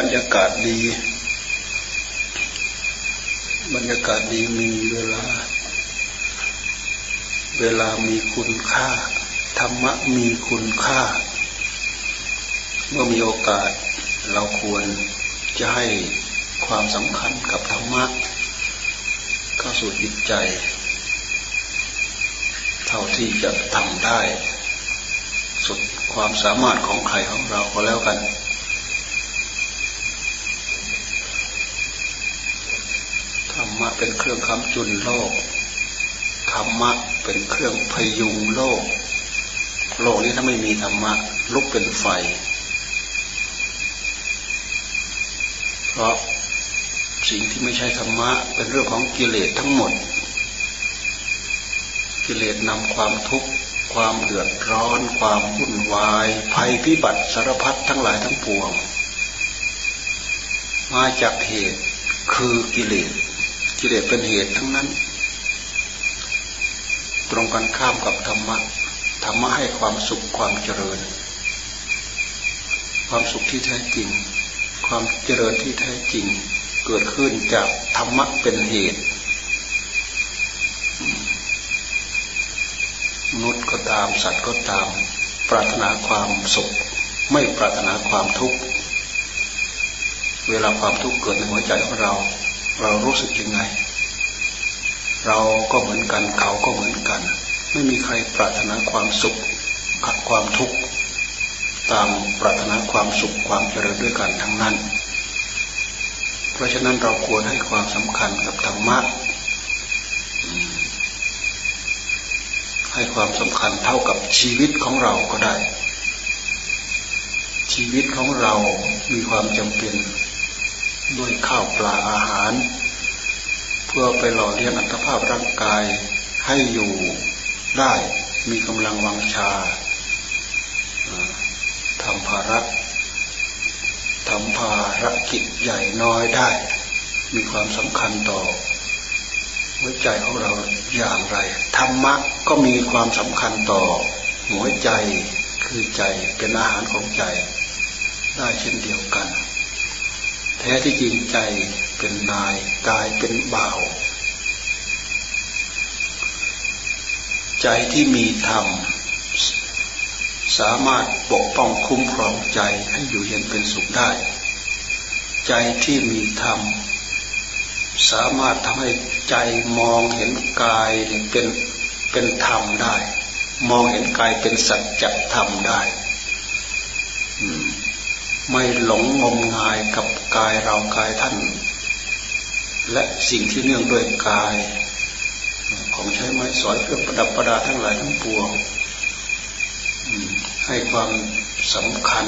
บรรยากาศดี บรรยากาศดีมีเวลา เวลามีคุณค่า ธรรมะมีคุณค่า เมื่อมีโอกาสเราควรจะให้ความสำคัญกับธรรมะเข้าสู่จิตใจ เท่าที่จะทำได้ สุดความสามารถของใครของเราก็แล้วกันธ รรมะเป็นเครื่องค้ำจุนโลก ธรรมะเป็นเครื่องพยุงโลก โลกนี้ถ้าไม่มีธรรมะลุกเป็นไฟ เพราะสิ่งที่ไม่ใช่ธรรมะเป็นเรื่องของกิเลสทั้งหมด กิเลสนำความทุกข์ความเดือดร้อน ความวุ่นวาย ภัยพิบัติสารพัดทั้งหลายทั้งปวง มาจากเหตุคือกิเลส กิเลสเป็นเหตุทั้งนั้น ตรงกันข้ามกับธรรมะธรรมะให้ความสุขความเจริญ ความสุขที่แท้จริง ความเจริญที่แท้จริง เกิดขึ้นจากธรรมะเป็นเหตุมนุษย์ก็ตามสัตว์ก็ตาม ปรารถนาความสุข ไม่ปรารถนาความทุกข์เวลาความทุกข์เกิดในหัวใจของเรา เรารู้สึกยังไง เราก็เหมือนกันเขาก็เหมือนกัน ไม่มีใครปรารถนาความสุขกับความทุกข์ตามปรารถนาความสุขความเจริญด้วยกันทั้งนั้น เพราะฉะนั้นเราควรให้ความสำคัญกับธรรมะให้ความสำคัญเท่ากับชีวิตของเราก็ได้ ชีวิตของเรามีความจำเป็น ด้วยข้าวปลาอาหาร เพื่อไปหล่อเลี้ยงอัตภาพร่างกายให้อยู่ได้มีกำลังวังชาทำภาระทำภารกิจใหญ่น้อยได้ มีความสำคัญต่อหัวใจของเราอย่างไรธรรมะก็มีความสำคัญต่อหัวใจคือใจเป็นอาหารของใจ ได้เช่นเดียวกัน ท้ที่จริงใจเป็นนายกายเป็นบ่าว ใจที่มีธรรม สามารถปกป้องคุ้มครองใจให้อยู่เย็นเป็นสุขได้ ใจที่มีธรรม สามารถทำให้ใจมองเห็นกายเป็นเป็นธรรมได้ มองเห็นกายเป็นสัจธรรมได้ ไม่หลงงมงายกับกายเรากายท่าน และสิ่งที่เนื่องด้วยกาย ของใช้ไม้สอยเครื่อประดับประดาทั้งหลายทั้งปวงให้ความสำคัญ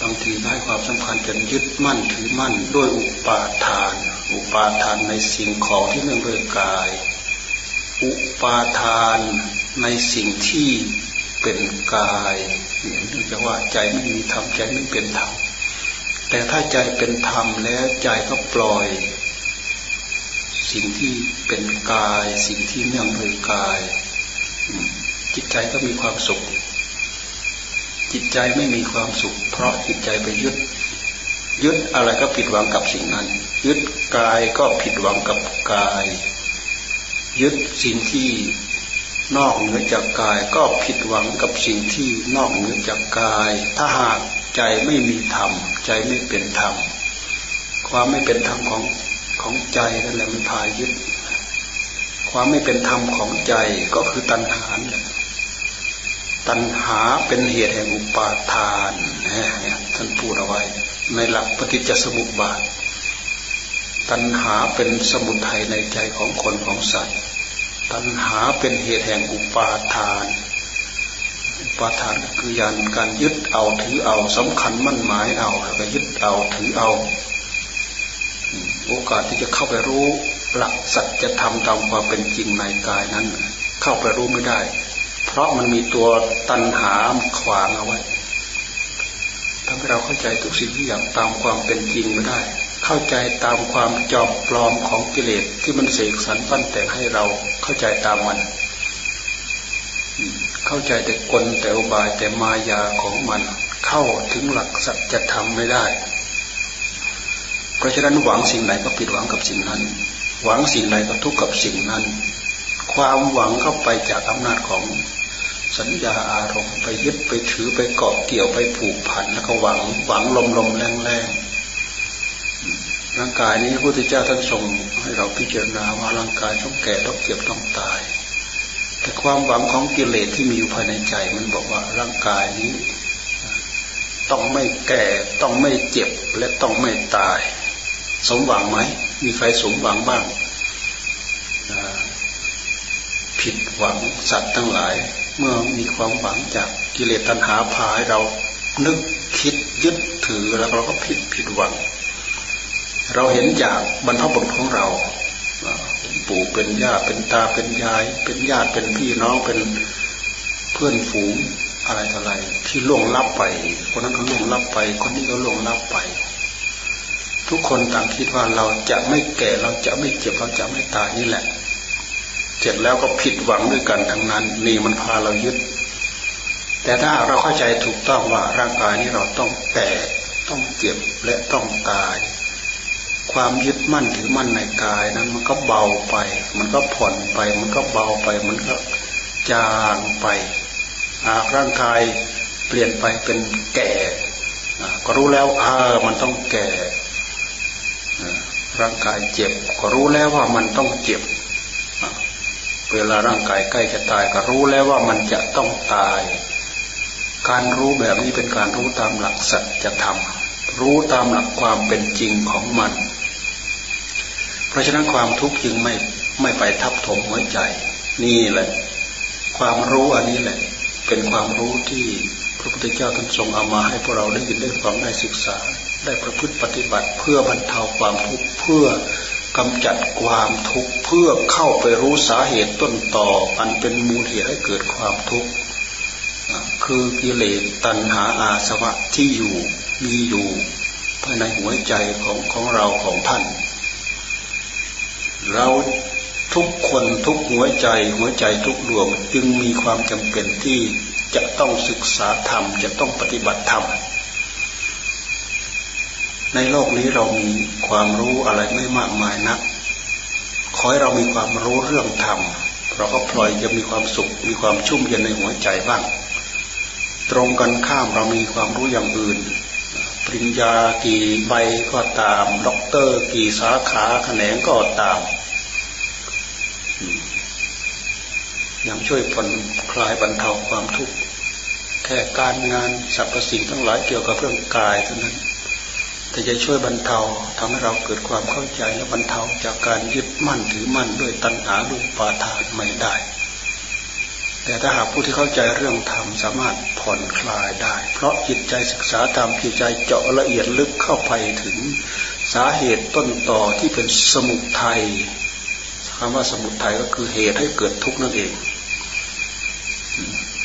บางทีให้ความสำคัญจนยึดมั่นถือมั่นด้วยอุปาทาน อุปาทานในสิ่งของที่เนื่องด้วยกาย อุปาทานในสิ่งที่ เป็นกายเนื่องจากว่าใจไม่มีธรรมใจไม่เป็นธรรมแต่ถ้าใจเป็นธรรมแล้วใจก็ปล่อย สิ่งที่เป็นกาย สิ่งที่เนื่องด้วยกาย จิตใจก็มีความสุข จิตใจไม่มีความสุข เพราะจิตใจไปยึด ยึดอะไรก็ผิดหวังกับสิ่งนั้น ยึดกายก็ผิดหวังกับกาย ยึดสิ่งที่ นอกเหนือจากกายก็ผิดหวังกับสิ่งที่นอกเหนือจากกาย ถ้าหากใจไม่มีธรรม ใจไม่เป็นธรรม ความไม่เป็นธรรมของของใจนั่นแหละมันพายึด ความไม่เป็นธรรมของใจก็คือตัณหาตัณหาเป็นเหตุแห่งอุปาทานเนี่ยท่านพูดเอาไว้ ในหลักปฏิจจสมุปบาท ตัณหาเป็นสมุทัยในใจของคนของสัตว์ ตัณหาเป็นเหตุแห่งอุปาทาน อุปาทานคือยานการยึดเอาถือเอาสำคัญมั่นหมายเอาแล้วก็ยึดเอาถือเอา โอกาสที่จะเข้าไปรู้หลักสัจธรรมตามความเป็นจริงในกายนั้น เข้าไปรู้ไม่ได้ เพราะมันมีตัวตัณหาขวางเอาไว้ทำให้เราเข้าใจทุกสิ่งทุกอย่างตามความเป็นจริงไม่ได้ เข้าใจตามความจอบปลอมของกิเลสที่มันเสกสรรปั้นแต่งให้เราเข้าใจตามมัน เข้าใจแต่กลแต่อุบายแต่มายาของมัน เข้าถึงหลักสัจธรรมไม่ได้ เพราะฉะนั้นหวังสิ่งไหนก็ผิดหวังกับสิ่งนั้น หวังสิ่งใดก็ทุกข์กับสิ่งนั้น ความหวังเข้าไปจากอำนาจของสัญญาอารมณ์ไปยึดไปถือไปเกาะเกี่ยวไปผูกพันแล้วก็หวังหวังลมลมแรงแรง ร่างกายนี้พระพุทธเจ้าท่านทรงให้เราพิจารณาว่าร่างกายต้องแก่ต้องเจ็บต้องตาย แต่ความหวังของกิเลสที่มีอยู่ภายในใจมันบอกว่าร่างกายนี้ ต้องไม่แก่ต้องไม่เจ็บและต้องไม่ตาย สมหวังไหมมีใครสมหวังบ้างผิดหวังสัตว์ทั้งหลาย เมื่อมีความหวังจากกิเลสตัณหาพาให้เรานึกคิดยึดถือแล้วเราก็ผิดผิดหวัง เราเห็นจากบรรพบุรุษของเราปู่เป็นญาเป็นตาเป็นยาย เป็นญาติเป็นพี่น้องเป็นเพื่อนฝูงอะไรต่ออะไร ที่ล่วงลับไป คนนั้นก็ล่วงลับไป คนนี้ก็ล่วงลับไป ทุกคนต่างคิดว่าเราจะไม่แก่เราจะไม่เจ็บเราจะไม่ตายนี่แหละ เจ็บแล้วก็ผิดหวังด้วยกันทั้งนั้น นี่มันพาเรายึด แต่ถ้าเราเข้าใจถูกต้องว่าร่างกายนี้เราต้องแก่ต้องเจ็บและต้องตาย ความยึดมั่นถือมั่นในกายนั้นมันก็เบาไป มันก็ผ่อนไป มันก็เบาไป มันก็จางไปหากร่างกายเปลี่ยนไปเป็นแก่ ก็รู้แล้วเออมันต้องแก่ ร่างกายเจ็บ ก็รู้แล้วว่ามันต้องเจ็บ เวลาร่างกายใกล้จะตาย ก็รู้แล้วว่ามันจะต้องตาย การรู้แบบนี้เป็นการรู้ตามหลักสัจธรรม รู้ตามหลักความเป็นจริงของมัน ราะฉะนั้นความทุกข์จึงไม่ไม่ไปทับถมหัวใจ นี่แหละ ความรู้อันนี้แหละ เป็นความรู้ที่พระพุทธเจ้าท่านทรงเอามาให้พวกเราได้ยินได้ฟังได้ศึกษา ได้ประพฤติปฏิบัติ เพื่อบรรเทาความทุกข์เพื่อกำจัดความทุกข์เพื่อเข้าไปรู้สาเหตุต้นต่อ อันเป็นมูลเหตุให้เกิดความทุกข์คือกิเลสตัณหาอาสวะที่อยู่มีอยู่ภายในหัวใจของของเราของท่าน เราทุกคนทุกหัวใจ หัวใจทุกดวงจึงมีความจำเป็นที่จะต้องศึกษาธรรม จะต้องปฏิบัติธรรม ในโลกนี้เรามีความรู้อะไรไม่มากมายนัก ขอให้เรามีความรู้เรื่องธรรมเราก็พลอยจะมีความสุข มีความชุ่มเย็นในหัวใจบ้าง ตรงกันข้ามเรามีความรู้อย่างอื่น ปริญญากี่ใบก็ตาม ด็อกเตอร์กี่สาขาแขนงก็ตาม ยังช่วยผ่อนคลายบรรเทาความทุกข์แค่การงานสรรพสิ่งทั้งหลายเกี่ยวกับเรื่องกายเท่านั้น แต่จะช่วยบรรเทาทำให้เราเกิดความเข้าใจและบรรเทาจากการยึดมั่นถือมั่นด้วยตัณหาด้วยปาทานไม่ได้ แต่ถ้าหากผู้ที่เข้าใจเรื่องธรรมสามารถผ่อนคลายได้ เพราะจิตใจศึกษาธรรมจิตใจเจาะละเอียดลึกเข้าไปถึงสาเหตุต้นต่อที่เป็นสมุทัยคำว่าสมุทัยก็คือเหตุให้เกิดทุกข์นั่นเอง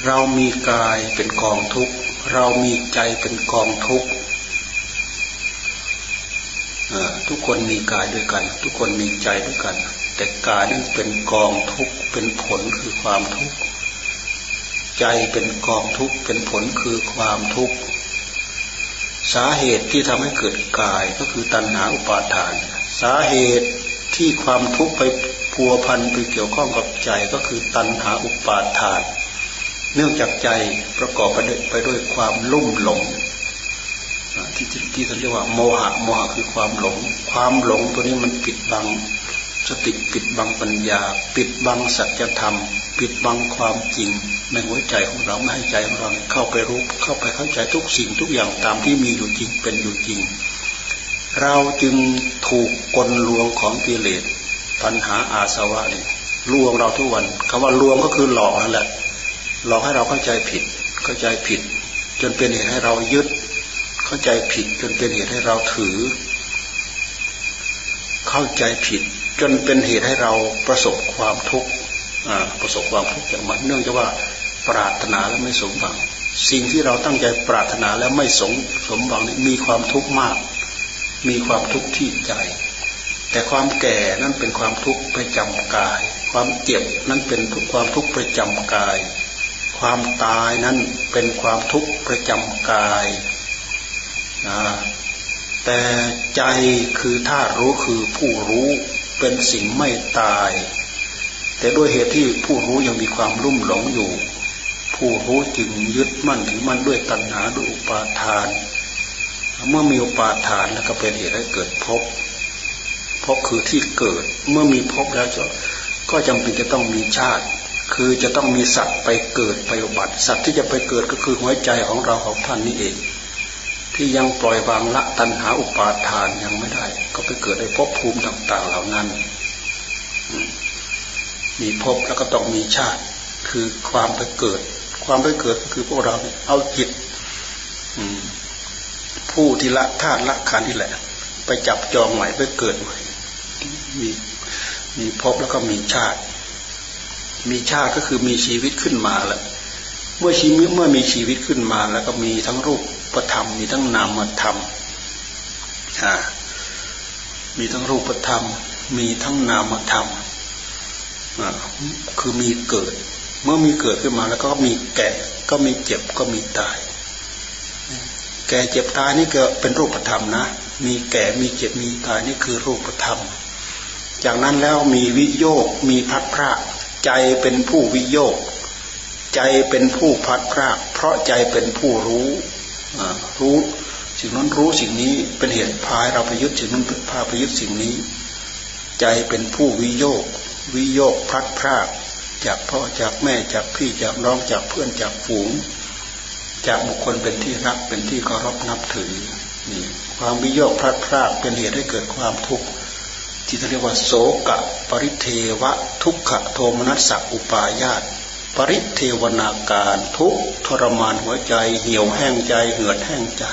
เรามีกายเป็นกองทุกข์ เรามีใจเป็นกองทุกข์ทุกคนมีกายด้วยกัน ทุกคนมีใจด้วยกัน แต่กายนั้นเป็นกองทุกข์เป็นผลคือความทุกข์ ใจเป็นกองทุกข์เป็นผลคือความทุกข์สาเหตุที่ทำให้เกิดกายก็คือตัณหาอุปาทาน สาเหตุที่ความทุกข์ไปพัวพันไปเกี่ยวข้องกับใจก็คือตัณหาอุปาทาน เนื่องจากใจประกอบไปด้วยไปด้วยความลุ่มหลงที่ที่ท่านเรียกว่าโมหะโมหะคือความหลง ความหลงตัวนี้มันปิดบัง สติปิดบังปัญญา ปิดบังสัจธรรม ปิดบังความจริง ในหัวใจของเราไม่ให้ใจของเราเข้าไปรู้เข้าไปเข้าใจทุกสิ่งทุกอย่างตามที่มีอยู่จริงเป็นอยู่จริง เราจึงถูกกลลวงของกิเลสปัญหาอาสวะนี่ลวงเราทุกวันคำว่าลวงก็คือหลอกนั่นแหละหลอกให้เราเข้าใจผิด เข้าใจผิด จนเป็นเหตุให้เรายึด เข้าใจผิดจนเป็นเหตุให้เราถือ เข้าใจผิด จนเป็นเหตุให้เราประสบความทุกข์ประสบความทุกข์จากมันเนื่องจากว่าปรารถนาแล้วไม่สมหวัง สิ่งที่เราตั้งใจปรารถนาแล้วไม่สมสมหวังมีความทุกข์มาก มีความทุกข์ที่ใจ แต่ความแก่นั้นเป็นความทุกข์ประจำกาย ความเจ็บนั้นเป็นความทุกข์ประจำกาย ความตายนั้นเป็นความทุกข์ประจำกายนะแต่ใจคือธารู้คือผู้รู้ เป็นสิ่งไม่ตาย แต่ด้วยเหตุที่ผู้รู้ยังมีความรุ่มหลงอยู่ ผู้รู้จึงยึดมั่นถือมั่นด้วยตัณหาด้วยอุปาทาน เมื่อมีอุปาทานแล้วก็เป็นเหตุให้เกิดภพภพคือที่เกิดเมื่อมีภพแล้วก็จำเป็นจะต้องมีชาติ คือจะต้องมีสัตว์ไปเกิดไปอุบัติ สัตว์ที่จะไปเกิดก็คือหัวใจของเราของท่านนี่เอง ที่ยังปล่อยวางละตัณหาอุปาทานยังไม่ได้ ก็ไปเกิดในภพภูมิต่างๆเหล่านั้น มีภพแล้วก็ต้องมีชาติ คือความไปเกิด ความไปเกิดคือพวกเราเอาจิตผู้ที่ละธาตุละขันนี่แหละ ไปจับจองใหม่ไปเกิดใหม่ มีมีภพแล้วก็มีชาติ มีชาติก็คือมีชีวิตขึ้นมาแหละเมื่อชีวิตเมื่อมีชีวิตขึ้นมาแล้วก็มีทั้งรูป ประธรรม มีทั้งนามธรรมมีทั้งรูปธรรม มีทั้งนามธรรมคือมีเกิด เมื่อมีเกิดขึ้นมาแล้วก็มีแก่ก็มีเจ็บก็มีตาย แก่เจ็บตายนี่ก็เป็นรูปธรรมนะ มีแก่มีเจ็บมีตายนี่คือรูปธรรม จากนั้นแล้วมีวิโยกมีพัดพระใจเป็นผู้วิโยก ใจเป็นผู้พัดพระเพราะใจเป็นผู้รู้ รู้สิ่งนั้นรู้สิ่งนี้เป็นเหตุพายเราไปยึดสิ่งนั้นพาไปยึดสิ่งนี้ ใจเป็นผู้วิโยกวิโยกพลัดพรากจากพ่อจากแม่จากพี่จากน้องจากเพื่อนจากฝูง จากบุคคลเป็นที่รักเป็นที่เคารพนับถือนี่ความวิโยกพลัดพรากเป็นเหตุให้เกิดความทุกข์ที่เรียกว่าโศกะปริเทวะทุกขโทมนัสสอุปายาต ปริเทวนาการทุกทรมานหัวใจ เหี่ยวแห้งใจ เหือดแห้งใจ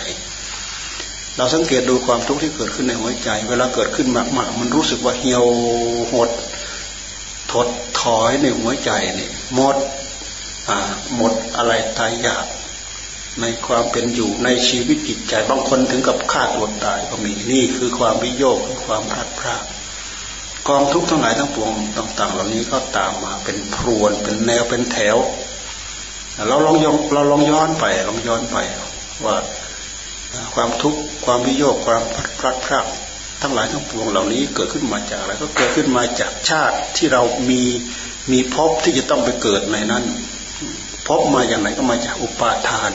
เราสังเกตดูความทุกข์ที่เกิดขึ้นในหัวใจ เวลาเกิดขึ้นมากๆมันรู้สึกว่าเหี่ยวหด ถดถอยในหัวใจนี่หมดหมดอะไรตายอยากในความเป็นอยู่ในชีวิตจิตใจบางคนถึงกับฆ่าตัวตายก็มีนี่คือความวิโยคคือความพลาดพลาด กองทุกข์ทั้งหลายทั้งปวงต่างๆ เหล่านี้ก็ตามมาเป็นพรวนเป็นแนวเป็นแถว เราลองยองเราลองย้อนไปลองย้อนไปว่าความทุกข์ความวิโยคความพลัดพรากทั้งหลายทั้งปวงเหล่านี้เกิดขึ้นมาจากอะไรก็เกิดขึ้นมาจากชาติที่เรามีมีภพที่จะต้องไปเกิดในนั้นภพมาอย่างไรก็มาจากอุปาทาน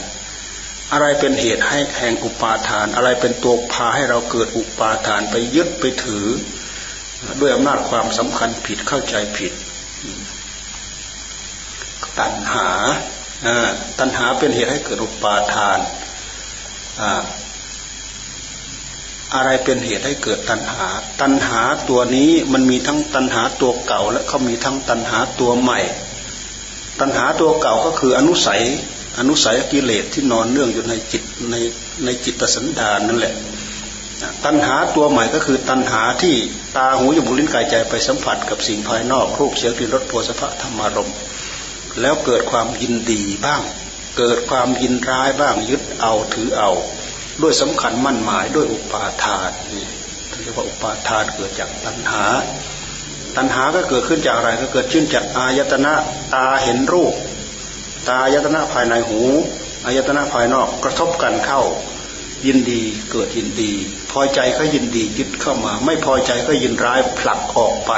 อะไรเป็นเหตุให้แห่งอุปาทาน อะไรเป็นตัวพาให้เราเกิดอุปาทานไปยึดไปถือ ด้วยอำนาจความสำคัญผิดเข้าใจผิด ตัณหาตัณหาเป็นเหตุให้เกิดอุปาทานอะไรเป็นเหตุให้เกิดตัณหา ตัณหาตัวนี้มันมีทั้งตัณหาตัวเก่า และเขามีทั้งตัณหาตัวใหม่ ตัณหาตัวเก่าก็คืออนุสัย อนุสัยกิเลสที่นอนเนื่องอยู่ในจิตในในจิตสันดานนั่นแหละ ตัณหาตัวใหม่ก็คือตัณหาที่ตาหูจมูกลิ้นกายใจไปสัมผัสกับสิ่งภายนอกรูปเสียงกลิ่นรสโผฏฐะธรรมารมแล้วเกิดความยินดีบ้าง เกิดความยินร้ายบ้างยึดเอาถือเอา ด้วยสำคัญมั่นหมายด้วยอุปาทานนี่เรียกว่าอุปาทานเกิดจากตัณหา ตัณหาก็เกิดขึ้นจากอะไรก็เกิดขึ้นจากอายตนะตาเห็นรูป ตาอายตนะภายในหูอายตนะภายนอกกระทบกันเข้ายินดีเกิดยินดี พอใจก็ยินดียึดเข้ามา ไม่พอใจก็ยินร้ายผลักออกไป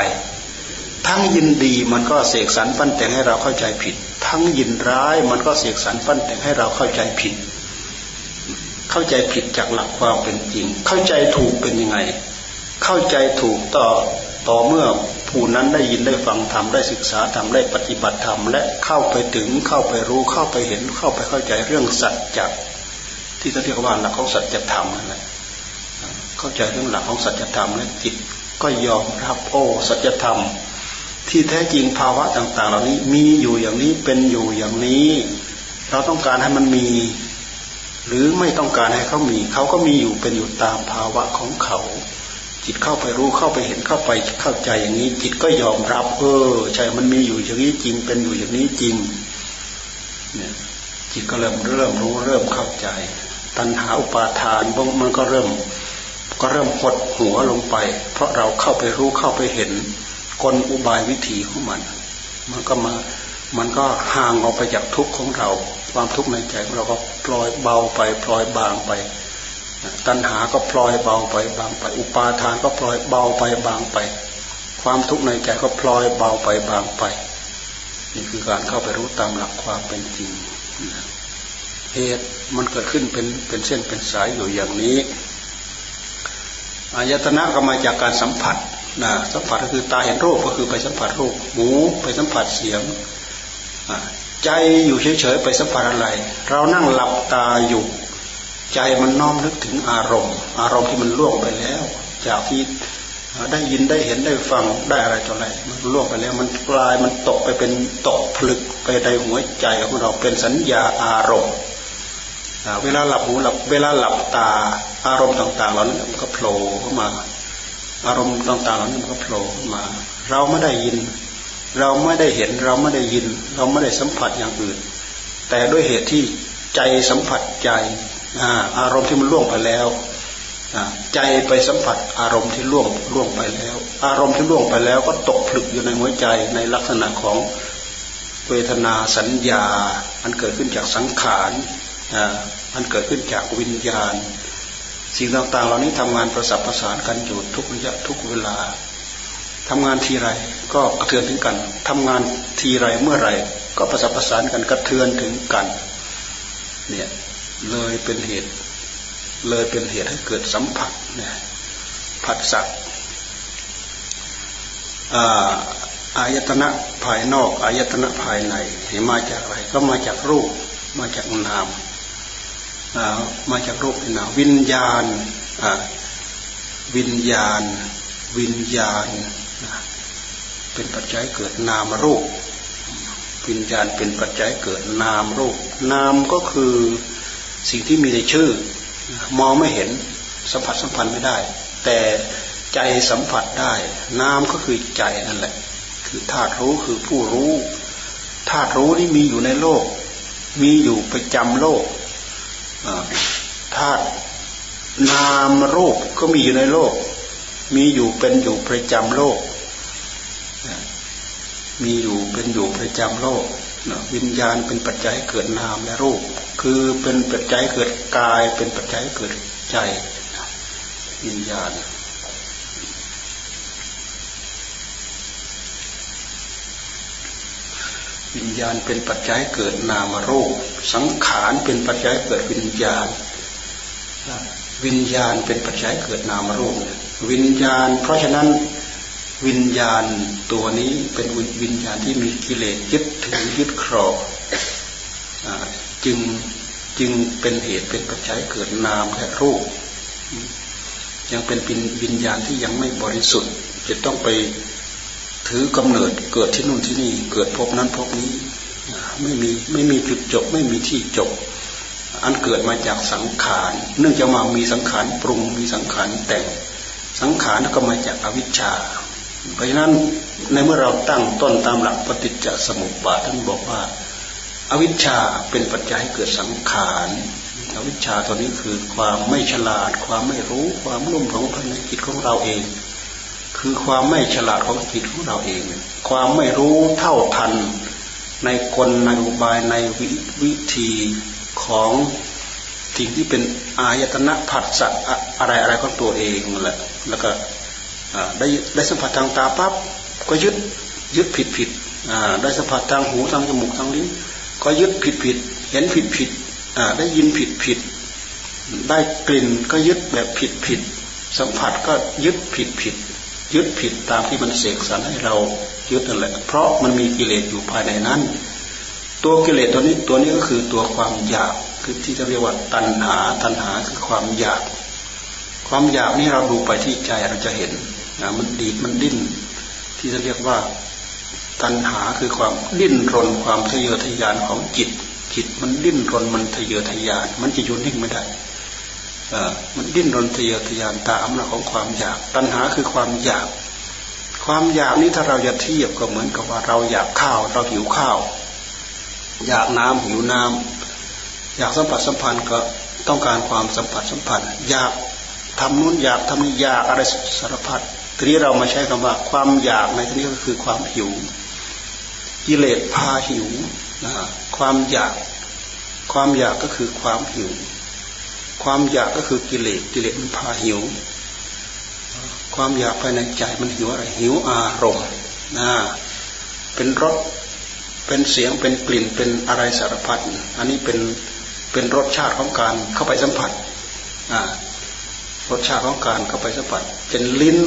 ทั้งยินดีมันก็เสกสรรปั้นแต่งให้เราเข้าใจผิด ทั้งยินร้ายมันก็เสกสรรปั้นแต่งให้เราเข้าใจผิด เข้าใจผิดจากหลักความเป็นจริง เข้าใจถูกเป็นยังไง เข้าใจถูกต่อต่อเมื่อผู้นั้นได้ยินได้ฟังธรรมได้ศึกษาธรรมได้ปฏิบัติธรรมและเข้าไปถึงเข้าไปรู้เข้าไปเห็นเข้าไปเข้าใจเรื่องสัจจที่เขาเรียกว่าหลักของสัจธรรมนั่นแหละ เข้าใจเรื่องหลักของสัจธรรมและจิตก็ยอมรับโอ้สัจธรรม ที่แท้จริงภาวะต่าง ๆ เหล่านี้มีอยู่อย่างนี้เป็นอยู่อย่างนี้ เราต้องการให้มันมี หรือไม่ต้องการให้เขามีเขาก็มีอยู่เป็นอยู่ตามภาวะของเขา จิตเข้าไปรู้เข้าไปเห็นเข้าไปเข้าใจอย่างนี้ จิตก็ยอมรับเออใช่มันมีอยู่อย่างนี้จริงเป็นอยู่อย่างนี้จริงเนี่ยจิตก็เริ่มเริ่มรู้เริ่มเข้าใจ ตัณหาอุปาทานมันก็เริ่ม ก็เริ่มหดหัวลงไป เพราะเราเข้าไปรู้เข้าไปเห็นกลอุบายวิธีของมัน มันก็มามันก็ห่างออกไปจากทุกข์ของเรา ความทุกข์ในใจของเราก็ปล่อยเบาไปปล่อยบางไป ตัณหาก็พลอยเบาไปบางไป อุปาทานก็พลอยเบาไปบางไป ความทุกข์ในใจก็พลอยเบาไปบางไป นี่คือการเข้าไปรู้ตามหลักความเป็นจริงเหตุมันเกิดขึ้นเป็นเป็นเส้นเป็นสายอยู่อย่างนี้ อายตนะก็มาจากการสัมผัสนะสัมผัสก็คือตาเห็นรูปก็คือไปสัมผัสรูปหูไปสัมผัสเสียงใจอยู่เฉยๆไปสัมผัสอะไร เรานั่งหลับตาอยู่ ใจมันน้อมนึกถึงอารมณ์ อารมณ์ที่มันล่วงไปแล้ว จากที่ได้ยินได้เห็นได้ฟังได้อะไรต่ออะไรมันล่วงไปแล้วมันกลายมันตกไปเป็นตกผลึกไปในหัวใจของเราเป็นสัญญาอารมณ์ เวลาหลับหูหลับเวลาหลับตา อารมณ์ต่างๆเหล่านั้นมันก็โผล่เข้ามา อารมณ์ต่างๆเหล่านั้นมันก็โผล่มา เราไม่ได้ยิน เราไม่ได้เห็นเราไม่ได้ยิน เราไม่ได้สัมผัสอย่างอื่น แต่ด้วยเหตุที่ใจสัมผัสใจอารมณ์ที่มันล่วงไปแล้วใจไปสัมผัสอารมณ์ที่ล่วงล่วงไปแล้ว อารมณ์ที่ล่วงไปแล้วก็ตกผลึกอยู่ในหัวใจในลักษณะของเวทนาสัญญา อันเกิดขึ้นจากสังขาร มันเกิดขึ้นจากวิญญาณ สิ่งต่างๆ เหล่านี้ทำงานประสับประสานกันอยู่ทุกระยะทุกเวลาทำงานทีไรก็กระเทือนถึงกันทำงานทีไรเมื่อไรก็ประสับประสานกันกระเทือนถึงกัน เนี่ยเลยเป็นเหตุ เลยเป็นเหตุให้เกิดสัมผัสเนี่ยผัสสะอายตนะภายนอกอายตนะภายในเห็นมาจากอะไร ก็มาจากรูปมาจากนาม มาจากรูปนามวิญญาณวิญญาณ วิญญาณ เป็นปัจจัยเกิดนามรูป วิญญาณเป็นปัจจัยเกิดนามรูป นามก็คือสิ่งที่มีในชื่อ มองไม่เห็นสัมผัสสัมพันธ์ไม่ได้ แต่ใจสัมผัสได้ นามก็คือใจนั่นแหละ คือธาตุรู้คือผู้รู้ธาตุรู้ที่มีอยู่ในโลก มีอยู่ประจำโลก ธาตุนามรูปก็มีอยู่ในโลก มีอยู่เป็นอยู่ประจำโลก มีอยู่เป็นอยู่ประจำโลก วิญญาณเป็นปัจจัยเกิดนามและรูป คือเป็นปัจจัยเกิดกายเป็นปัจจัยเกิดใจ วิญญาณ วิญญาณเป็นปัจจัยเกิดนามรูป สังขารเป็นปัจจัยเกิดวิญญาณ วิญญาณเป็นปัจจัยเกิดนามรูป วิญญาณ เพราะฉะนั้นวิญญาณตัวนี้เป็นวิญญาณที่มีกิเลสยึดถือยึดครองจึงจึงเป็นเหตุเป็นปัจจัยเกิดนามและรูป ยังเป็นวิญญาณที่ยังไม่บริสุทธิ์ จะต้องไป ถือกำเนิดเกิดที่นู่นที่นี่ เกิดพบนั้นพบนี้ ไม่มีไม่มีจุดจบ ไม่มีที่จบ อันเกิดมาจากสังขาร เนื่องจากมามีสังขารปรุงมีสังขารแต่งสังขารก็มาจากอวิชชา เพราะฉะนั้นในเมื่อเราตั้งต้นตามหลักปฏิจจสมุปบาทท่านบอกว่า อวิชชาเป็นปัจจัยให้เกิดสังขารอวิชชาตัวนี้คือความไม่ฉลาด ความไม่รู้ความลุ่มหลงภายในจิตของเราเอง คือความไม่ฉลาดของจิตของเราเอง ความไม่รู้เท่าทัน ในกลในอุบายในวิธีของสิ่งที่เป็นอายตนะผัสสะอะไรอะไรของตัวเองแหละแล้วก็ได้ได้สัมผัสทางตาปั๊บก็ยึดยึดผิดผิดได้สัมผัสทางหูทางจมูกทางลิ้นก็ยึดผิดผิดเห็นผิดผิดได้ยินผิดผิดได้กลิ่นก็ยึดแบบผิดผิดสัมผัสก็ยึดผิดผิด ยึดผิดตามที่มันเสกสรรให้เรายึดนั่นแหละ เพราะมันมีกิเลสอยู่ภายในนั้น ตัวกิเลสตัวนี้ตัวนี้ก็คือตัวความอยากคือที่จะเรียกว่าตัณหาตัณหาคือความอยาก ความอยากนี้เราดูไปที่ใจเราจะเห็นนะมันดีดมันดิ้น ที่จะเรียกว่าตัณหาคือความดิ้นรนความทะเยอทะยานของจิตจิตมันดิ้นรนมันทะเยอทะยาน มันจะยุ่นิ่งไม่ได้ มันดิ้นรนทะเยอทะยานตามอำนาจของความอยาก ตัณหาคือความอยาก ความอยากนี้ถ้าเราจะเทียบก็เหมือนกับว่าเราอยากข้าว เราหิวข้าว อยากน้ำหิวน้ำอยากสัมผัสสัมพันธ์ก็ต้องการความสัมผัสสัมพันธ์ อยากทำนู้นอยากทำนี้อยากอะไรสารพัดทีนี้เรามาใช้คำว่าความอยากในที่นี้ก็คือความหิว กิเลสพาหิวนะความอยาก ความอยากก็คือความหิว ความอยากก็คือกิเลสกิเลสมันพาหิว ความอยากภายในใจมันหิวอะไรหิวอารมณ์นะเป็นรสเป็นเสียงเป็นกลิ่นเป็นอะไรสารพัดอันนี้เป็นเป็นรสชาติของการเข้าไปสัมผัสรสชาติของการเข้าไปสัมผัส เป็นลิ้น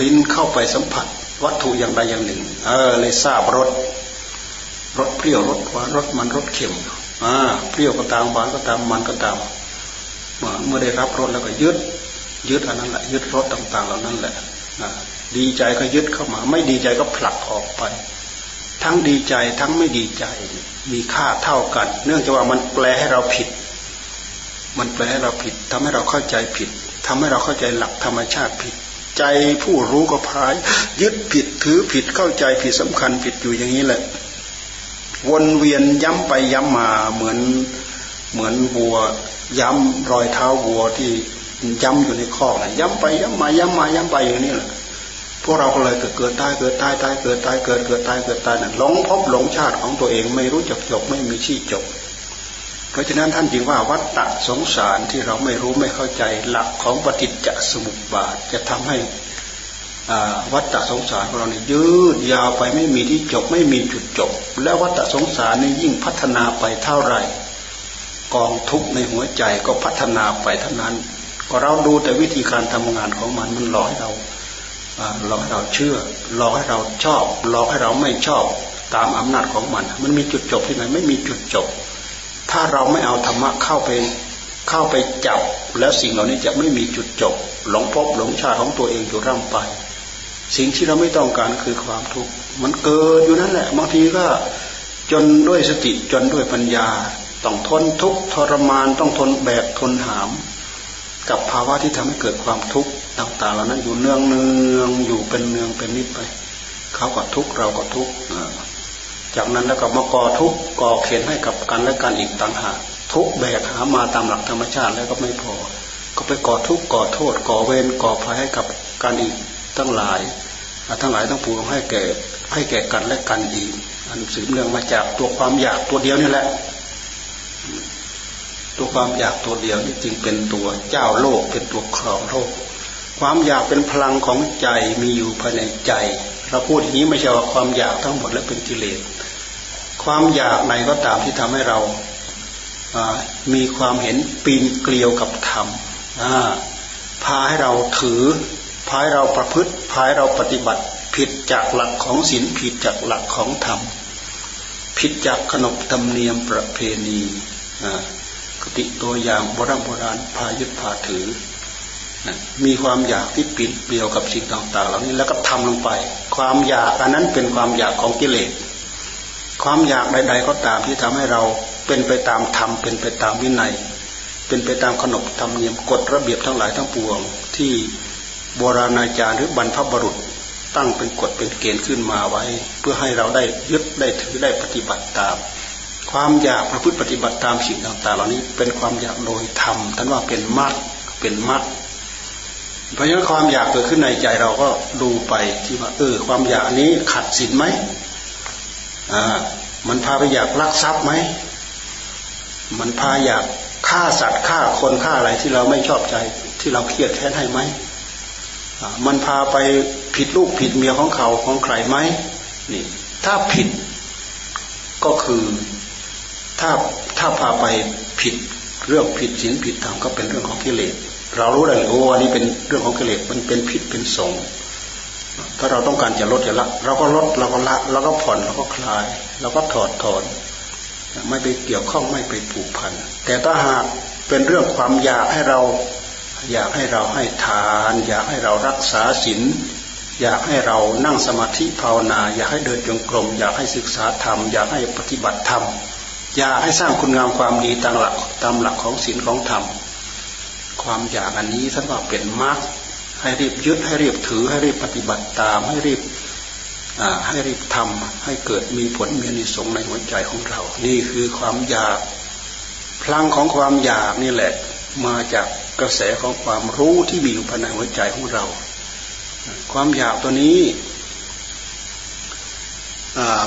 ลิ้นเข้าไปสัมผัส วัตถุอย่างใดอย่างหนึ่ง เออเลยทราบรสรสเปรี้ยวรสหวานรสมันรสเค็มอ่าเปรี้ยวก็ตามหวานก็ตามมันก็ตาม เมื่อได้รับรสแล้วก็ยึด ยึดอันนั้นแหละยึดรสต่าง ๆ เหล่านั้นแหละดีใจก็ยึดเข้ามา ไม่ดีใจก็ผลักออกไป ทั้งดีใจทั้งไม่ดีใจ มีค่าเท่ากัน เนื่องจากว่ามันแปลให้เราผิด มันแปลให้เราผิดทำให้เราเข้าใจผิดทำให้เราเข้าใจหลักธรรมชาติผิด ใจผู้รู้ก็พาย ยึดผิดถือผิดเข้าใจผิดสำคัญผิดอยู่อย่างนี้แหละ วนเวียนย้ำไปย้ำมาเหมือนเหมือนวัว ย้ำรอยเท้าวัวที่ย้ำอยู่ในข้อนะย้ำไปย้ำมาย้ำมาย้ำไปอย่างนี้แหละพวกเราก็เลยเกิดเกิดตายเกิดตายตายเกิดตายเกิดเกิดตายเกิดตายนั่นหลงพบหลงชาติของตัวเองไม่รู้จักจบไม่มีที่จบ เพราะฉะนั้นท่านจึงว่าวัฏฏะสงสารที่เราไม่รู้ไม่เข้าใจหลักของปฏิจจสมุปบาทจะทำให้วัฏฏะสงสารของเราเนี่ยยืดยาวไปไม่มีที่จบไม่มีจุดจบ และวัฏฏะสงสารนี่ยิ่งพัฒนาไปเท่าไหร่ กองทุกข์ในหัวใจก็พัฒนาไปเท่านั้น ก็เราดูแต่วิธีการทำงานของมันมันหลอกให้เราหลอกให้เราเชื่อหลอกให้เราชอบหลอกให้เราไม่ชอบตามอำนาจของมัน มันมีจุดจบที่ไหนไม่มีจุดจบ ถ้าเราไม่เอาธรรมะเข้าไปเข้าไปจับ แล้วสิ่งเหล่านี้จะไม่มีจุดจบ หลงพบหลงชาของตัวเองอยู่ร่ำไป สิ่งที่เราไม่ต้องการคือความทุกข์มันเกิดอยู่นั่นแหละบางทีก็จนด้วยสติจนด้วยปัญญา ต้องทนทุกข์ทรมานต้องทนแบกทนหาม กับภาวะที่ทำให้เกิดความทุกข์ต่างๆเหล่านั้นอยู่เนืองเนืองอยู่เป็นเนืองเป็นนิดไปเขาก็ทุกข์เราก็ทุกข์จากนั้นแล้วก็มาก่อทุกข์ก่อเข็นให้กับกันและกันอีกต่างหากทุกแบกหามาตามหลักธรรมชาติแล้วก็ไม่พอ ก็ไปก่อทุกข์ก่อโทษ ก่อเวรก่อภัยให้กับการอีกทั้งหลายทั้งหลายทั้งปวงให้แก่ให้แก่กันและกันอีกอันสืบเนื่องมาจากตัวความอยากตัวเดียวนี่แหละ ตัวความอยากตัวเดียวนี่จึงเป็นตัวเจ้าโลกเป็นตัวครองโลก ความอยากเป็นพลังของใจมีอยู่ภายในใจ เราพูดอย่างนี้ไม่ใช่ว่าความอยากทั้งหมดแล้วเป็นกิเลสความอยากไหนก็ตามที่ทำให้เรามีความเห็นปีนเกลียวกับธรรมพาให้เราถือพาให้เราประพฤติพาให้เราปฏิบัติผิดจากหลักของศีลผิดจากหลักของธรรมผิดจากขนบธรรมเนียมประเพณี กติตัวอย่างโบราณโบราณพายึดพาถือมีความอยากที่ปิดเปลี่ยวกับสิ่งต่างๆเหล่านี้แล้วก็ทำลงไป ความอยากอันนั้นเป็นความอยากของกิเลส ความอยากใด ๆ ก็ตามที่ทำให้เราเป็นไปตามธรรมเป็นไปตามวินัย เป็นไปตามขนบธรรมเนียมกฎระเบียบทั้งหลายทั้งปวง ที่โบราณอาจารย์หรือบรรพบุรุษตั้งเป็นกฎเป็นเกณฑ์ขึ้นมาไว้ เพื่อให้เราได้ยึดได้ถือได้ปฏิบัติตาม ความอยากประพฤติปฏิบัติตามสิ่งต่างๆ เหล่านี้เป็นความอยากโดยธรรมท่านว่าเป็นมรรคเป็นมรรคเพราะฉะนั้นความอยากเกิดขึ้นในใจเราก็ดูไปที่ว่าเออความอยากนี้ขัดศีลไหมอ่ามันพาไปอยากลักทรัพย์ไหมมันพาอยากฆ่าสัตว์ฆ่าคนฆ่าอะไรที่เราไม่ชอบใจที่เราเครียดแค้นให้ไหมมันพาไปผิดลูกผิดเมียของเขาของใครไหมนี่ ถ้าผิดก็คือ ถ้าถ้าพาไปผิดเรื่องผิดศีลผิดธรรมก็เป็นเรื่องของกิเลส เรารู้ได้เลยโอ้อันนี้เป็นเรื่องของกิเลสมันเป็นผิดเป็นสงถ้าเราต้องการจะลดจะละเราก็ลดเราก็ละเราก็ผ่อนเราก็คลายเราก็ถอดถอนไม่ไปเกี่ยวข้องไม่ไปผูกพัน แต่ถ้าหากเป็นเรื่องความอยากให้เราอยากให้เราให้ทาน อยากให้เรารักษาศีลอยากให้เรานั่งสมาธิภาวนา อยากให้เดินจงกรม อยากให้ศึกษาธรรม อยากให้ปฏิบัติธรรม อย่าให้สร้างคุณงามความดีตามหลักตามหลักของศีลของธรรม ความอยากอันนี้ท่านว่าเป็นมรรคให้รีบยึดให้รีบถือให้รีบปฏิบัติตามให้รีบให้รีบทำให้เกิดมีผลมีนิสงในหัวใจของเรา นี่คือความอยากพลังของความอยากนี่แหละ มาจากกระแสของความรู้ที่มีอยู่ภายในหัวใจของเรา ความอยากตัวนี้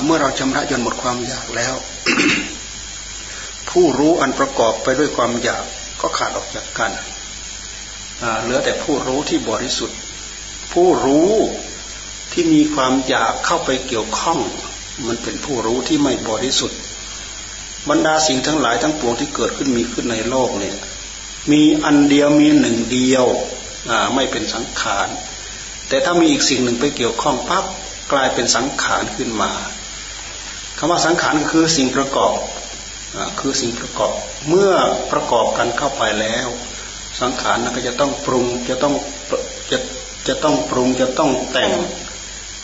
เมื่อเราชำระจนหมดความอยากแล้ว ผู้รู้อันประกอบไปด้วยความอยากก็ขาดออกจากกันเหลือแต่ผู้รู้ที่บริสุทธิ์ ผู้รู้ที่มีความอยากเข้าไปเกี่ยวข้อง มันเป็นผู้รู้ที่ไม่บริสุทธิ์ บรรดาสิ่งทั้งหลายทั้งปวงที่เกิดขึ้นมีขึ้นในโลกเนี่ยมีอันเดียวมีหนึ่งเดียวไม่เป็นสังขาร แต่ถ้ามีอีกสิ่งหนึ่งไปเกี่ยวข้องปั๊บกลายเป็นสังขารขึ้นมาคำว่าสังขารก็คือสิ่งประกอบ คือสิ่งประกอบเมื่อประกอบกันเข้าไปแล้ว สังขารก็จะต้องปรุงจะต้องจะจะต้องปรุงจะต้องแต่ง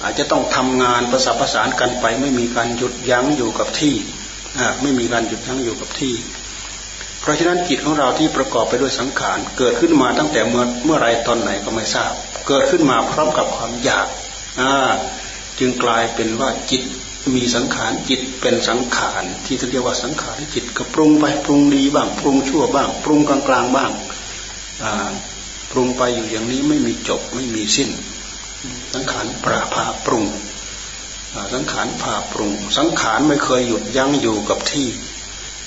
อาจจะต้องทำงานประสานประสานกันไป ไม่มีการหยุดยั้งอยู่กับที่ไม่มีการหยุดยั้งอยู่กับที่ เพราะฉะนั้นจิตของเราที่ประกอบไปด้วยสังขารเกิดขึ้นมาตั้งแต่เมื่อเมื่อไรตอนไหนก็ไม่ทราบ เกิดขึ้นมาพร้อมกับความอยากจึงกลายเป็นว่าจิต มีสังขารจิตเป็นสังขารที่เรียกว่าสังขารจิตก็ปรุงไปปรุงดีบ้างปรุงชั่วบ้าง ปรุงกลางกลางบ้างปรุงไปอยู่อย่างนี้ไม่มีจบไม่มีสิ้น สังขารปราภาปรุงสังขารพาปรุง สังขารไม่เคยหยุดยั้งอยู่กับที่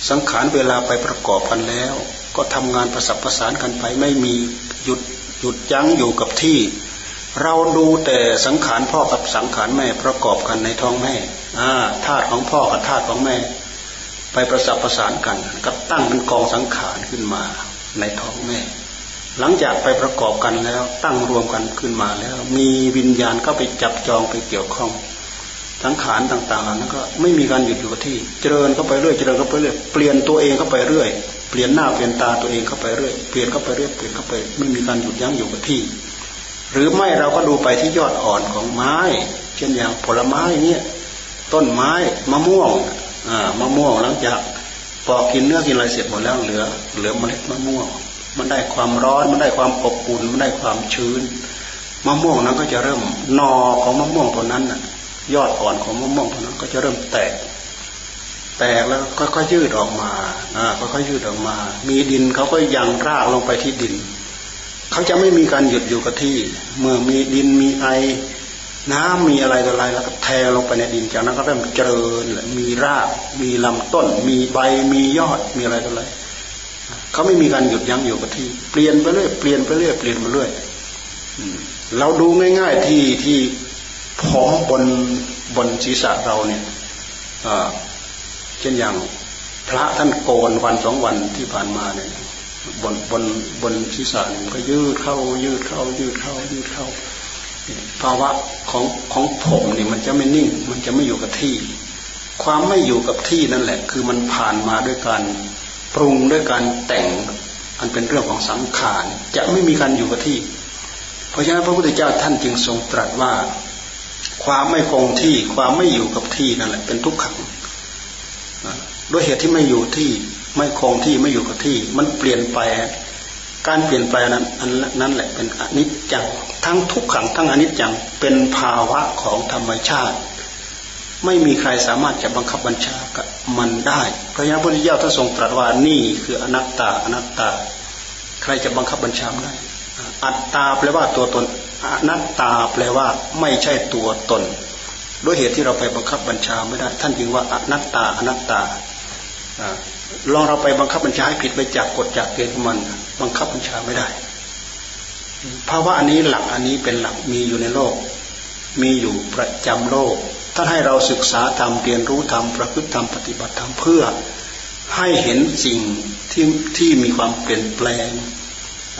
สังขารเวลาไปประกอบกันแล้ว ก็ทำงานประสับประสานกันไปไม่มีหยุดหยุดยั้งอยู่กับที่ เราดูแต่สังขารพ่อกับสังขารแม่ประกอบกันในท้องแม่ธาตุของพ่อกับธาตุของแม่ ไปประสับประสานกันก็ตั้งเป็นกองสังขารขึ้นมาในท้องแม่ หลังจากไปประกอบกันแล้วตั้งรวมกันขึ้นมาแล้ว มีวิญญาณก็ไปจับจองไปเกี่ยวข้องสังขารต่างๆเหล่านั้นก็ไม่มีการหยุดอยู่กับที่ เจริญเข้าไปเรื่อยเจริญเข้าไปเรื่อยเปลี่ยนตัวเองเข้าไปเรื่อยเปลี่ยนหน้าเปลี่ยนตาตัวเองเข้าไปเรื่อยเปลี่ยนเข้าไปเรื่อยเปลี่ยนเข้าไป ไม่มีการหยุดยั้งอยู่กับที่ หรือไม่เราก็ดูไปที่ยอดอ่อนของไม้ เช่นอย่างผลไม้เนี่ยต้นไม้มะม่วงอ่ามะม่วงหลังจากปอกกินเนื้อกินอะไรเสร็จหมดแล้วเหลือ เหลือเมล็ดมะม่วง มันได้ความร้อนมันได้ความอบอุ่นมันได้ความชื้นมะม่วงนั้นก็จะเริ่มนอของมะม่วงตัวนั้นน่ะ ยอดอ่อนของมะม่วงตัวนั้นก็จะเริ่มแตก แตกแล้วก็ค่อยยืดออกมาอ่าก็ค่อยยืดออกมา มีดินเขาก็ยังรากลงไปที่ดิน เขาจะไม่มีการหยุดอยู่กับที่ เมื่อมีดินมีไอ น้ำมีอะไรต่ออะไรแล้วก็แทงลงไปในดินจากนั้นก็เริ่มเจริญมีราก มีลำต้น มีใบมียอดมีอะไรต่ออะไรเขาไม่มีการหยุดยั้งอยู่กับที่ เปลี่ยนไปเรื่อยเปลี่ยนไปเรื่อยเปลี่ยนไปเรื่อยเราดูง่ายๆที่ที่ผมบนบนศีรษะเราเนี่ยเช่นอย่างพระท่านโกนวันสองวันที่ผ่านมาเนี่ย บนบนบนศีรษะมันก็ยืดเข้า ยืดเข้า ยืดเข้า ยืดเข้า ภาวะของของผมนี่มันจะไม่นิ่ง มันจะไม่อยู่กับที่ ความไม่อยู่กับที่นั่นแหละ คือมันผ่านมาด้วยการปรุงด้วยการแต่ง อันเป็นเรื่องของสังขารจะไม่มีการอยู่กับที่ เพราะฉะนั้นพระพุทธเจ้าท่านจึงทรงตรัสว่า ความไม่คงที่ความไม่อยู่กับที่นั่นแหละ เป็นทุกขังด้วยเหตุที่ไม่อยู่ที่ ไม่คงที่ไม่อยู่กับที่ มันเปลี่ยนไป การเปลี่ยนแปนั้นอันนั้นแหละเป็นอนิจจังทั้งทุกขังทั้งอนิจจังเป็นภาวะของธรรมชาติ ไม่มีใครสามารถจะบังคับบัญชากับมันได้พระยาพุทธเจ้าท่านทรงตรัสว่านี่คืออนัตตาอนัตตา ใครจะบังคับบัญชาได้ อัตตาแปลว่าตัวตนอนัตตาแปลว่าไม่ใช่ตัวตนด้วยเหตุที่เราไปบังคับบัญชาไม่ได้ ท่านจึงว่าอนัตตาอนัตตา ลองเราไปบังคับบัญชาให้ผิดไปจากกฎจากเกณฑ์ของมัน บังคับบัญชาไม่ได้ภาวะอันนี้หลักอันนี้เป็นหลักมีอยู่ในโลก มีอยู่ประจำโลกท่านให้เราศึกษาธรรมเรียนรู้ธรรมประพฤติธรรมปฏิบัติธรรมเพื่อให้เห็นสิ่งที่ที่มีความเปลี่ยนแปลง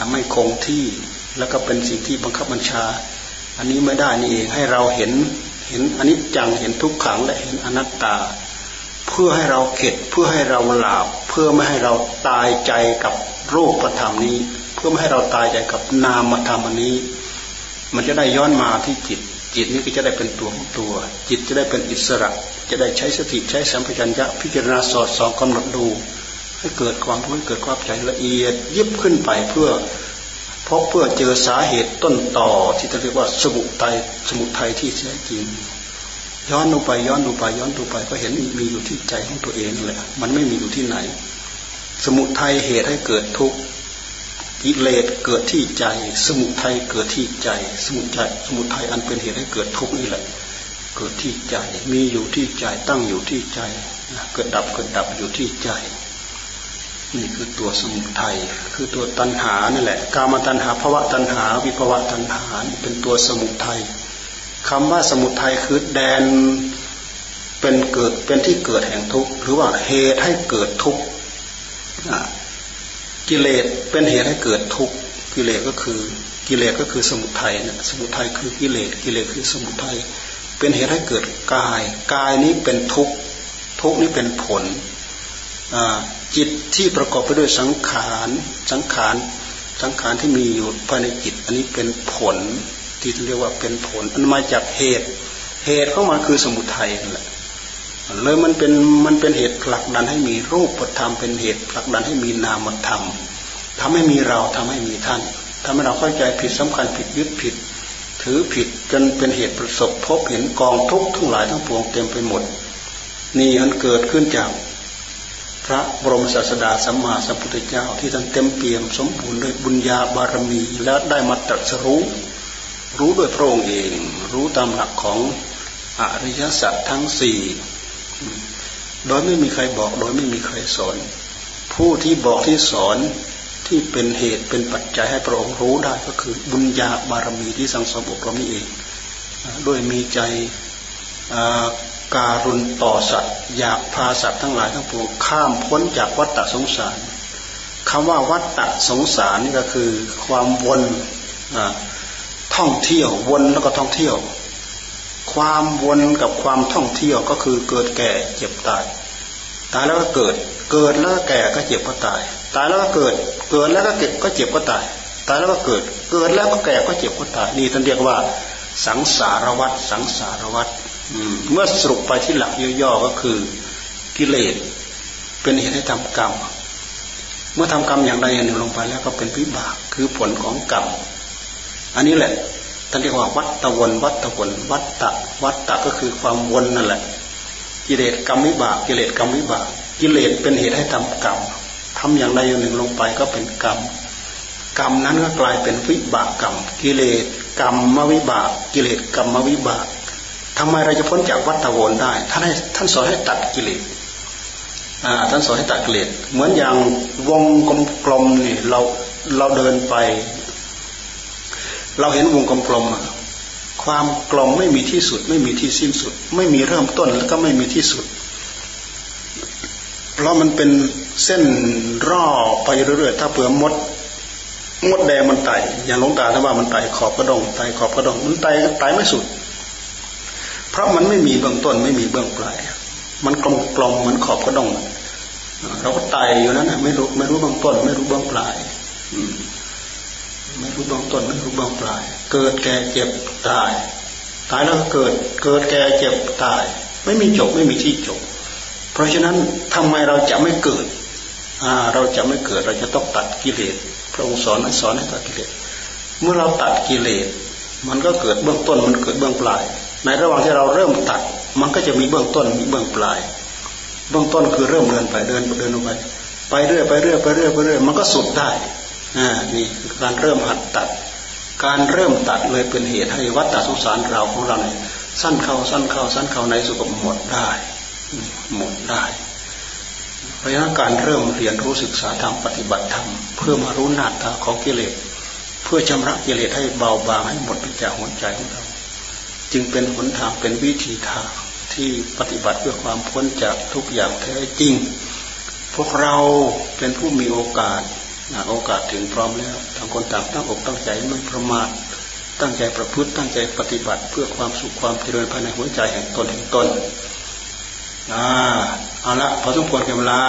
ไม่คงที่แล้วก็เป็นสิ่งที่บังคับบัญชา อันนี้ไม่ได้นี่เองให้เราเห็นเห็นอนิจจังเห็นทุกขังและเห็นอนัตตา เพื่อให้เราเข็ดเพื่อให้เราหลาบเพื่อไม่ให้เราตายใจกับรูปธรรมนี้ เพื่อไม่ให้เราตายใจกับนามธรรมนี้ มันจะได้ย้อนมาที่จิต จิตนี้ก็จะได้เป็นตัวของตัว จิตจะได้เป็นอิสระ จะได้ใช้สติใช้สัมผัสัญญะพิจารณาสอดส่องกำหนดดูให้เกิดความรู้เกิดความใจละเอียด ยิบขึ้นไปเพื่อเพบเพื่อเจอสาเหตุต้นต่อที่เรียกว่าสมุทัยสมุทัยที่แท้จริง ย้อนลงไปย้อนลงไปย้อนลงไปก็เห็นมีอยู่ที่ใจของตัวเองนั่แหละ มันไม่มีอยู่ที่ไหน สมุทัยเหตุให้เกิดทุกข์กิเลสเกิดที่ใจ สมุทัยเกิดที่ใจ สมุทัยสมุทัยอันเป็นเหตุให้เกิดทุกข์นี่แหละ เกิดที่ใจมีอยู่ที่ใจตั้งอยู่ที่ใจ เกิดดับเกิดดับอยู่ที่ใจนี่คือตัวสมุทัยคือตัวตัณหานี่แหละ กามตัณหาภวะตัณหา วิภวะตัณหาเป็นตัวสมุทัย คำว่าสมุทัยคือแดนเป็นเกิดเป็นที่เกิดแห่งทุกข์หรือว่าเหตุให้เกิดทุกข์กิเลสเป็นเหตุให้เกิดทุกข์กิเลสก็คือกิเลสก็คือสมุทัยนี่ยสมุทัยคือกิเลสกิเลสคือสมุทัยเป็นเหตุให้เกิดกาย กายนี้เป็นทุกข์ทุกข์นี้เป็นผลจิตที่ประกอบไปด้วยสังขารสังขารสังขารที่มีอยู่ภายในจิตอันนี้เป็นผล ที่เรียกว่าเป็นผลอันมาจากเหตุ เหตุเข้ามาคือสมุทัยนั่นแหละเลยมันเป็นมันเป็นเหตุผลักดันให้มีรูปธรรมเป็นเหตุผลักดันให้มีนามธรรมทำให้มีเราทำให้มีท่านทำให้เราเข้าใจผิดสำคัญผิดยึดผิด ถือผิดจนเป็นเหตุประสบพบเห็นกองทุกข์ทั้งหลายทั้งปวงเต็มไปหมด นี่อันเกิดขึ้นจากพระบรมศาสดาสัมมาสัมพุทธเจ้าที่ท่านเต็มเปี่ยมสมบูรณ์ด้วยบุญญาบารมีและได้มาตรัสรู้ รู้โดยพระองค์เอง รู้ตามหลักของอริยสัจทั้งสี่โดยไม่มีใครบอกโดยไม่มีใครสอน ผู้ที่บอกที่สอนที่เป็นเหตุเป็นปัจจัยให้พระองค์รู้ได้ก็คือบุญญาบารมีที่สังสมอบรมนี้เองด้วยมีใจการุณต่อสัตว์อยากพาสัตว์ทั้งหลายทั้งปวงข้ามพ้นจากวัฏฏะสงสารคำว่าวัฏฏะสงสารนี่ก็คือความวน ท่องเที่ยววนแล้วก็ท่องเที่ยว ความวนกับความท่องเที่ยวก็คือเกิดแก่เจ็บตายตายแล้วก็เกิด เกิดแล้วก็แก่ก็เจ็บก็ตาย ตายแล้วก็เกิด เกิดแล้วก็เก็บก็เจ็บก็ตาย ตายแล้วก็เกิด เกิดแล้วก็แก่ก็เจ็บก็ตาย นี่ท่านเรียกว่า สังสารวัฏสังสารวัฏเมื่อสรุปไปที่หลักย่อๆก็คือกิเลสเป็นเหตุให้ทำกรรม เมื่อทำกรรมอย่างใดอย่างหนึ่งลงไปแล้วก็เป็นวิบากคือผลของกรรม อันนี้แหละท่านเรียกว่าวัตตะวนวัตตะวนวัตตะวัตตะก็คือความวนนั่นแหละ กิเลสกรรมวิบากกิเลสกรรมวิบากกิเลสเป็นเหตุให้ทำกรรมทำอย่างใดอย่างหนึ่งลงไปก็เป็นกรรมกรรมนั้นก็กลายเป็นวิบากกรรม กิเลสกรรมมวิบาก กิเลสกรรมมวิบากทำไมเราจะพ้นจากวัฏวนได้ท่านให้ท่านสอนให้ตัดกิเลสท่านสอนให้ตัดกิเลสเหมือนอย่างวงกลมๆนี่เราเราเดินไป เราเห็นวงกลมๆความกลมไม่มีที่สุด ไม่มีที่สิ้นสุด ไม่มีเริ่มต้นแล้วก็ไม่มีที่สุด เพราะมันเป็นเส้นรอไปเรื่อยๆถ้าเผื่อมดมดแดงมันไต่อย่างลงตาถ้าว่ามันไต่ขอบกระดงไต่ขอบกระดงมันไต่ไต่ไม่สุด เพราะมันไม่มีเบื้องต้นไม่มีเบื้องปลาย มันกลมกลมเหมือนขอบกระดองเราก็ไตอยู่นั้นไม่รู้ไม่รู้เบื้องต้น ไม่รู้เบื้องปลาย ไม่รู้เบื้องต้นไม่รู้เบื้องปลาย เกิดแก่เจ็บตาย ตายแล้วก็เกิด เกิดแก่เจ็บตาย ไม่มีจบไม่มีที่จบ เพราะฉะนั้นทำไมเราจะไม่เกิดเราจะไม่เกิดเราจะต้องตัดกิเลสพระองค์สอนสอนให้ตัดกิเลส เมื่อเราตัดกิเลส มันก็เกิดเบื้องต้นมันเกิดเบื้องปลาย ในระหว่างที่เราเริ่มตัด มันก็จะมีเบื้องต้นมีเบื้องปลาย เบื้องต้นคือเริ่มเดินไปเดินเดินลงไป ไปเรื่อยไปเรื่อยไปเรื่อยไปเรื่อยมันก็สุดได้ อ่านี่การเริ่มหัดตัด การเริ่มตัดเลยเป็นเหตุให้วัฏฏสงสารเราของเราเนี่ยสั้นเข้าสั้นเข้าสั้นเข้าในสุขหมดได้ หมดได้เพราะฉะนั้นการเริ่มเรียนรู้ศึกษาธรรมปฏิบัติธรรมเพื่อมารู้นาตาของกิเลสเพื่อชำระกิเลสให้เบาบางให้หมดไปจากหัวใจของเรา จึงเป็นหนทางเป็นวิธีทางที่ปฏิบัติเพื่อความพ้นจากทุกอย่างแท้จริง พวกเราเป็นผู้มีโอกาส โอกาสถึงพร้อมแล้วทางคนต่างตั้งอกตั้งใจไม่ประมาทตั้งใจประพฤติตั้งใจปฏิบัติ เพื่อความสุขความเจริญภายในหัวใจแห่งตนแห่งตนอ่าเอาละพอสมควรแก่เวลา